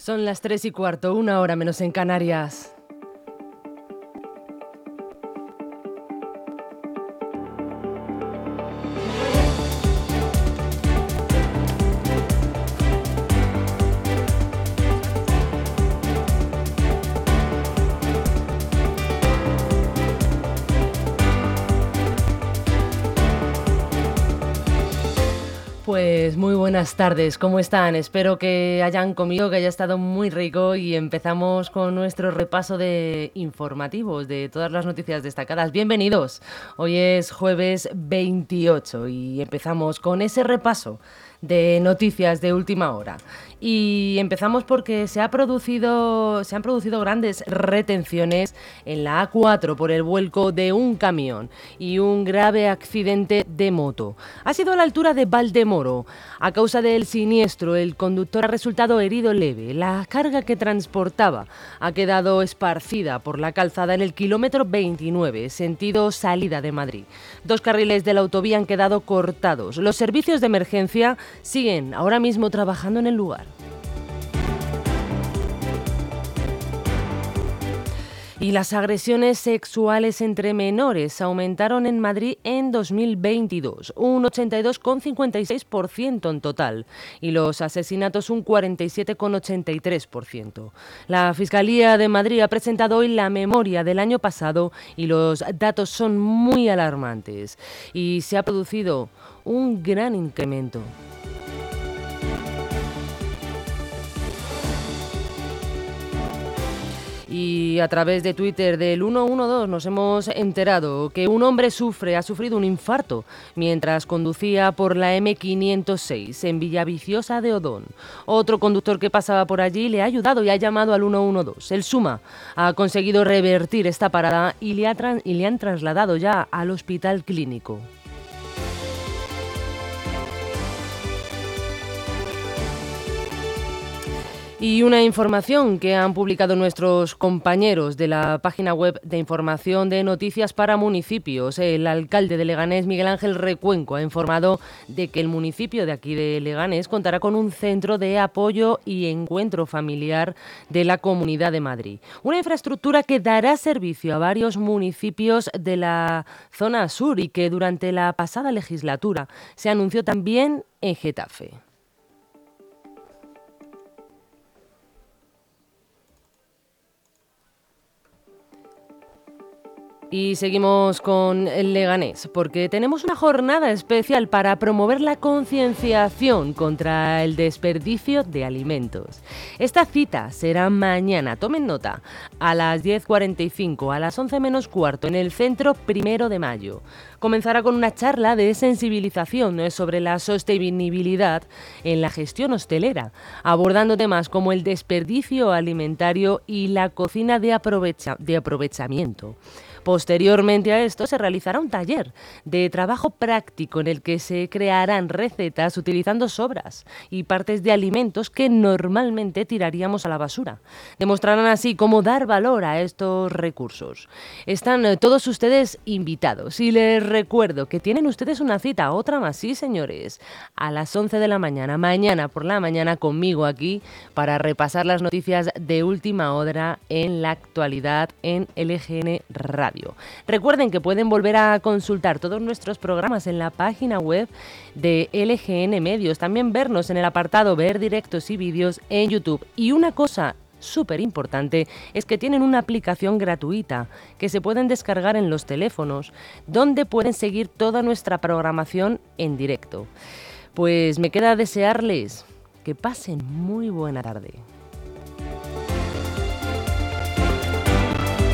Son las tres y cuarto, una hora menos en Canarias. Pues muy buenas tardes, ¿cómo están? Espero que hayan comido, que haya estado muy rico y empezamos con nuestro repaso de informativos de todas las noticias destacadas. Bienvenidos, hoy es jueves 28 y empezamos con ese repaso de noticias de última hora. Y empezamos porque se, ha producido, se han producido grandes retenciones en la A4 por el vuelco de un camión y un grave accidente de moto. Ha sido a la altura de Valdemoro. A causa del siniestro, el conductor ha resultado herido leve. La carga que transportaba ha quedado esparcida por la calzada en el kilómetro 29, sentido salida de Madrid. Dos carriles de la autovía han quedado cortados. Los servicios de emergencia siguen ahora mismo trabajando en el lugar. Y las agresiones sexuales entre menores aumentaron en Madrid en 2022, un 82,56% en total, y los asesinatos un 47,83%. La Fiscalía de Madrid ha presentado hoy la memoria del año pasado y los datos son muy alarmantes y se ha producido un gran incremento. A través de Twitter del 112 nos hemos enterado que un hombre sufre, ha sufrido un infarto mientras conducía por la M506 en Villaviciosa de Odón. Otro conductor que pasaba por allí le ha ayudado y ha llamado al 112. El Suma ha conseguido revertir esta parada y le han trasladado ya al hospital clínico. Y una información que han publicado nuestros compañeros de la página web de información de noticias para municipios. El alcalde de Leganés, Miguel Ángel Recuenco, ha informado de que el municipio de aquí de Leganés contará con un centro de apoyo y encuentro familiar de la Comunidad de Madrid. Una infraestructura que dará servicio a varios municipios de la zona sur y que durante la pasada legislatura se anunció también en Getafe. Y seguimos con Leganés, porque tenemos una jornada especial para promover la concienciación contra el desperdicio de alimentos. Esta cita será mañana, tomen nota, a las 10.45, a las 11 menos cuarto, en el centro primero de mayo. Comenzará con una charla de sensibilización sobre la sostenibilidad en la gestión hostelera, abordando temas como el desperdicio alimentario y la cocina de, de aprovechamiento. Posteriormente a esto se realizará un taller de trabajo práctico en el que se crearán recetas utilizando sobras y partes de alimentos que normalmente tiraríamos a la basura. Demostrarán así cómo dar valor a estos recursos. Están eh, todos ustedes invitados y les recuerdo que tienen ustedes una cita, otra más, sí señores, a las 11 de la mañana, mañana por la mañana conmigo aquí para repasar las noticias de última hora en la actualidad en LGN Recuerden que pueden volver a consultar todos nuestros programas en la página web de LGN Medios, también vernos en el apartado Ver directos y vídeos en YouTube. Y una cosa súper importante es que tienen una aplicación gratuita que se pueden descargar en los teléfonos, donde pueden seguir toda nuestra programación en directo. Pues me queda desearles que pasen muy buena tarde.